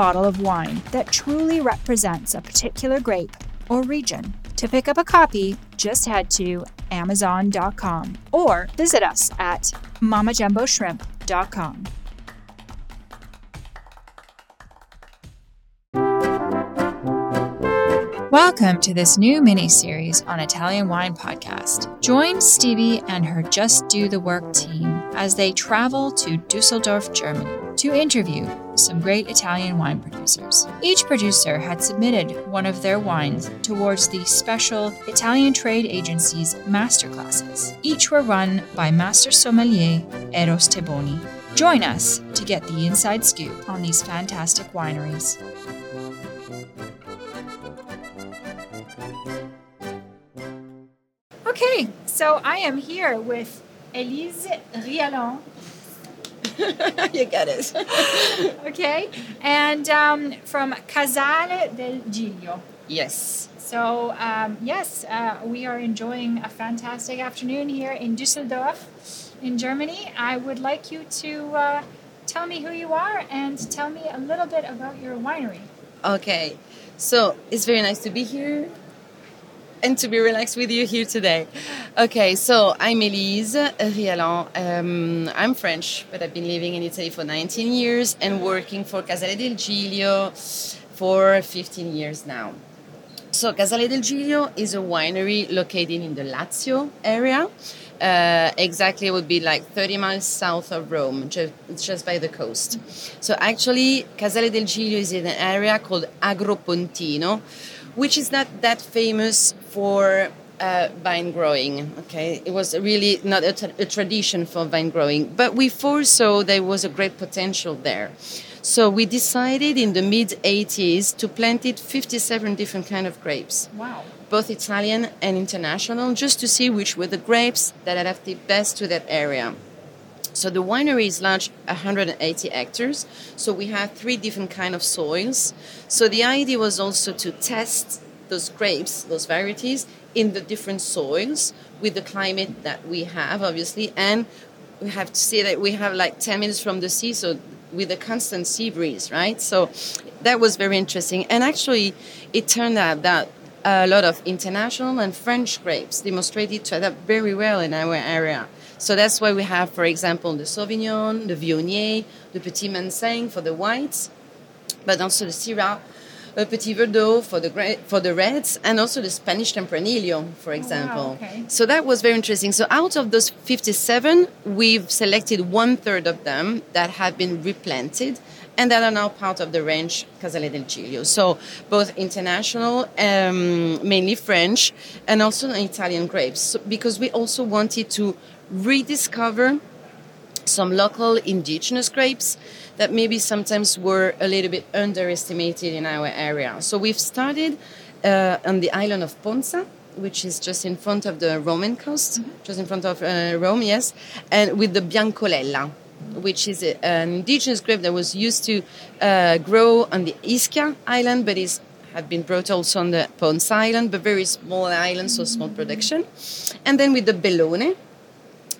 bottle of wine that truly represents a particular grape or region. To pick up a copy, just head to Amazon.com or visit us at MamaJumboShrimp.com. Welcome to this new mini series on Italian Wine Podcast. Join Stevie and her Just Do the Work team as they travel to Dusseldorf, Germany to interview some great Italian wine producers. Each producer had submitted one of their wines towards the special Italian Trade Agency's masterclasses. Each were run by Master Sommelier Eros Teboni. Join us to get the inside scoop on these fantastic wineries. Okay, so I am here with Elise Rialland. you get it. okay, and um, from Casale del Giglio. Yes. So, um, yes, uh, we are enjoying a fantastic afternoon here in Dusseldorf, in Germany. I would like you to uh, tell me who you are and tell me a little bit about your winery. Okay, so it's very nice to be here and to be relaxed with you here today. Okay, so I'm Elise Rialland. Um, I'm French, but I've been living in Italy for 19 years and working for Casale del Giglio for 15 years now. So, Casale del Giglio is a winery located in the Lazio area. Uh, exactly, it would be like 30 miles south of Rome, just, just by the coast. So, actually, Casale del Giglio is in an area called Agro Pontino, which is not that famous for uh, vine growing. Okay, it was really not a tradition for vine growing, but we foresaw there was a great potential there. So we decided in the mid 80s to plant it 57 different kind of grapes. Wow. Both Italian and international, just to see which were the grapes that adapted best to that area. So the winery is large, 180 hectares. So we have three different kind of soils. So the idea was also to test those grapes, those varieties, in the different soils with the climate that we have, obviously, and we have to say that we have like 10 minutes from the sea, so with a constant sea breeze, right? So that was very interesting. And actually, it turned out that a lot of international and French grapes demonstrated to adapt very well in our area. So that's why we have, for example, the Sauvignon, the Viognier, the Petit Manseng for the whites, but also the Syrah, a Petit Verdot for the for the reds, and also the Spanish Tempranillo, for example. Oh, wow, okay. So that was very interesting. So out of those 57, we've selected one third of them that have been replanted and that are now part of the range Casale del Giglio. So both international, um, mainly French, and also Italian grapes, so, because we also wanted to rediscover some local indigenous grapes that maybe sometimes were a little bit underestimated in our area. So we've started uh, on the island of Ponza, which is just in front of the Roman coast, mm-hmm. just in front of uh, Rome, yes, and with the Biancolella, which is a, an indigenous grape that was used to uh, grow on the Ischia island, but is have been brought also on the Ponza island, but very small island, so small production. And then with the Bellone,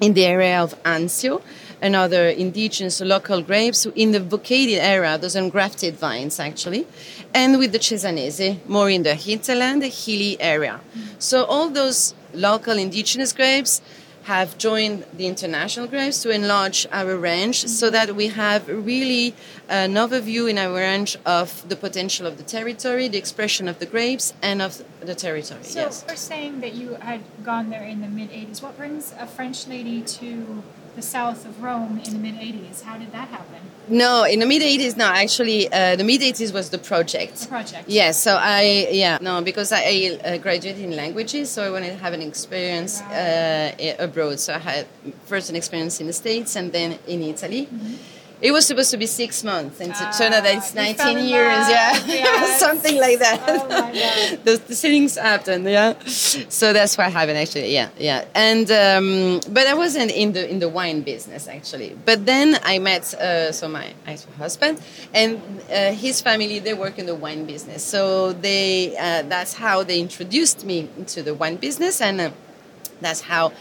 in the area of Anzio and other indigenous local grapes in the vocaded era, those ungrafted vines actually, and with the Cesanese, more in the hinterland, the hilly area. So all those local indigenous grapes have joined the international grapes to enlarge our range so that we have really an overview in our range of the potential of the territory, the expression of the grapes, and of the territory. So, yes. we're saying that you had gone there in the mid 80s. What brings a French lady to the south of Rome in the mid 80s? How did that happen? No, in the mid 80s, no. Actually, uh, the mid 80s was the project. The project. Yes. so I, yeah, no, because I, I uh, graduated in languages, so I wanted to have an experience uh, abroad. So I had first an experience in the States and then in Italy. It was supposed to be six months, and it turned out that it's Mm-hmm. Ah, you fell 19 years, yeah, yes. something like that. Oh my God. the, the things happened, yeah. So that's what happened, actually, yeah, yeah. And um, but I wasn't in the in the wine business actually. But then I met uh, so my ex-husband and uh, his family. They work in the wine business, so they uh, that's how they introduced me into the wine business, and uh, that's how.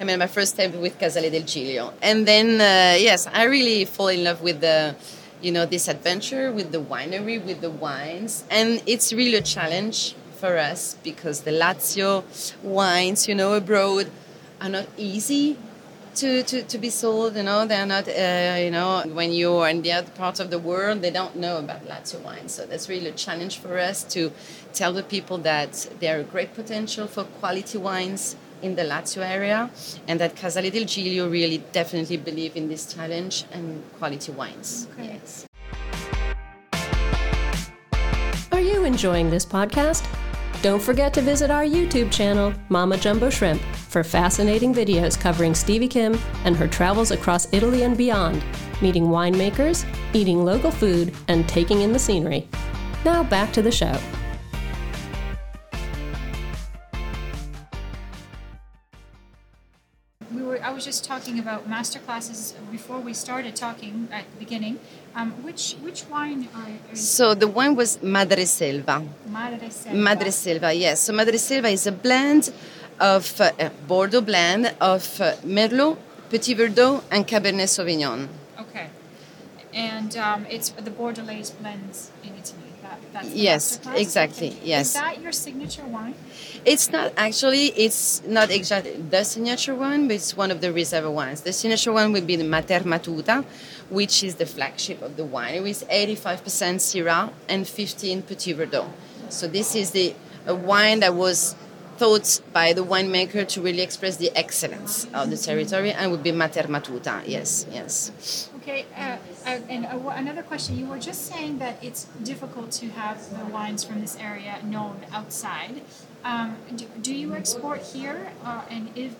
I mean, my first step with Casale del Giglio, and then uh, yes, I really fall in love with the, you know, this adventure with the winery, with the wines, and it's really a challenge for us because the Lazio wines, you know, abroad are not easy to, to, to be sold. You know, they're not. Uh, you know, when you're in the other part of the world, they don't know about Lazio wines. So that's really a challenge for us to tell the people that there are great potential for quality wines in the Lazio area, and that Casale del Giglio really definitely believe in this challenge and quality wines. Okay. Yes. Are you enjoying this podcast? Don't forget to visit our YouTube channel, Mama Jumbo Shrimp, for fascinating videos covering Stevie Kim and her travels across Italy and beyond, meeting winemakers, eating local food, and taking in the scenery. Now back to the show. Was just talking about master classes before we started talking at the beginning. Um, which which wine are, are So the one was Madre Selva. Madre Selva? Madre Selva, yes. So Madre Selva is a blend of uh, a Bordeaux blend of uh, Merlot, Petit Verdot, and Cabernet Sauvignon. Okay, and um, it's the Bordelais blends in Italy. That, that's Yes, exactly, yes. Is that your signature wine? It's not actually, it's not exactly the signature one, but it's one of the reserve wines. The signature one would be the Mater Matuta, which is the flagship of the wine. It is 85% Syrah and 15 Petit Verdot. So this is the a wine that was thought by the winemaker to really express the excellence of the territory and would be Mater Matuta. Yes, yes. Okay, uh, uh, and uh, another question. You were just saying that it's difficult to have the wines from this area known outside. Um, do, do you export here, uh, and if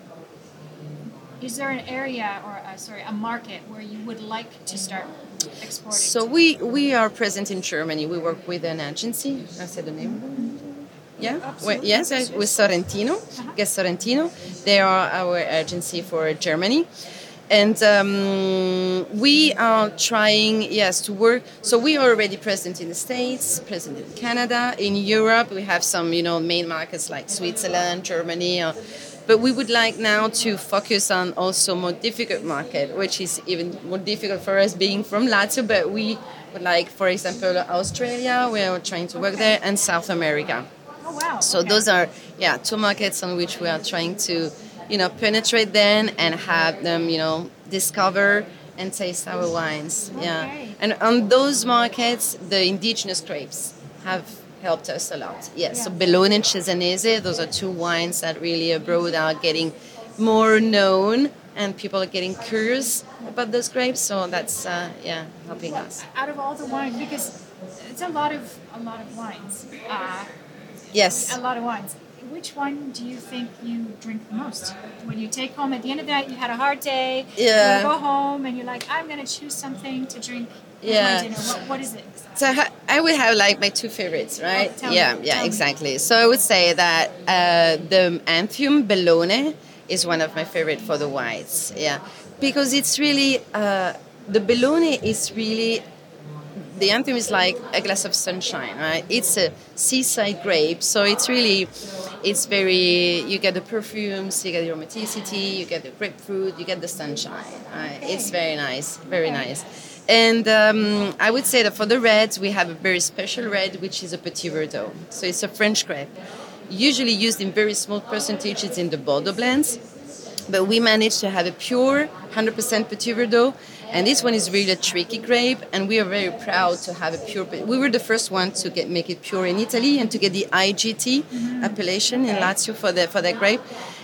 is there an area or uh, sorry a market where you would like to start exporting? So we we are present in Germany. We work with an agency. I said the name. Yeah. Well, yes, with Sorrentino. Guess Sorrentino. They are our agency for Germany. And um, we are trying, yes, to work. So we are already present in the States, present in Canada, in Europe. We have some, you know, main markets like Switzerland, Germany. Uh, but we would like now to focus on also more difficult market, which is even more difficult for us being from Lazio. But we would like, for example, Australia. We are trying to work there, and South America. Oh wow. So okay. those are yeah two markets on which we are trying to you know penetrate them and have them you know discover and taste our wines. Yeah, and on those markets, the indigenous grapes have helped us a lot. Yes, so Yeah. Bellone and Cesanese, those are two wines that really abroad are getting more known and people are getting curious about those grapes. So that's uh, yeah helping us. out of all the wine because it's a lot of a lot of wines. Uh, Yes. a lot of wines. Which one do you think you drink the most? When you take home at the end of the night, you had a hard day. Yeah. You go home and you're like, I'm gonna choose something to drink Yeah. my dinner. What, what is it? So I would have like my two favorites, right? Oh, tell yeah, me, yeah, tell me. exactly. So I would say that uh, the Antium Bellone is one of my favorite for the whites. Yeah, because it's really uh, the Bellone is really the anthem is like a glass of sunshine, right? It's a seaside grape, so it's really it's very you get the perfumes, you get the aromaticity, you get the grapefruit, you get the sunshine. Right? It's very nice, very Okay. nice. And um, I would say that for the reds, we have a very special red, which is a Petit Verdot. So it's a French grape, usually used in very small percentages in the Bordeaux blends. But we managed to have a pure 100% Petit Verdot. And this one is really a tricky grape, and we are very proud to have a pure. We were the first one to get make it pure in Italy and to get the IGT appellation in Lazio for the for that grape.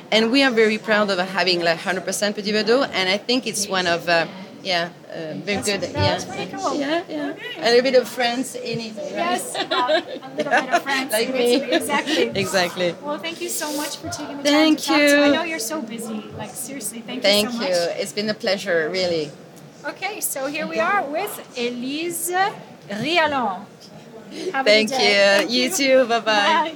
And we are very proud of having like 100% Petit Verdot, and I think it's one of uh, Yeah, uh, very That's- good. that's yeah. cool. Yeah, yeah. Okay. A little bit of France in it. Right? Yes, uh, a little bit of France. Like me. Exactly. Exactly. Well, thank you so much for taking the Thank time to talk to. I know you're so busy. Like seriously, thank, Thank you so much. Thank you. It's been a pleasure, really. Okay, so here we are with Elise Rialland. Thank you. Thank You too. Bye-bye. Bye.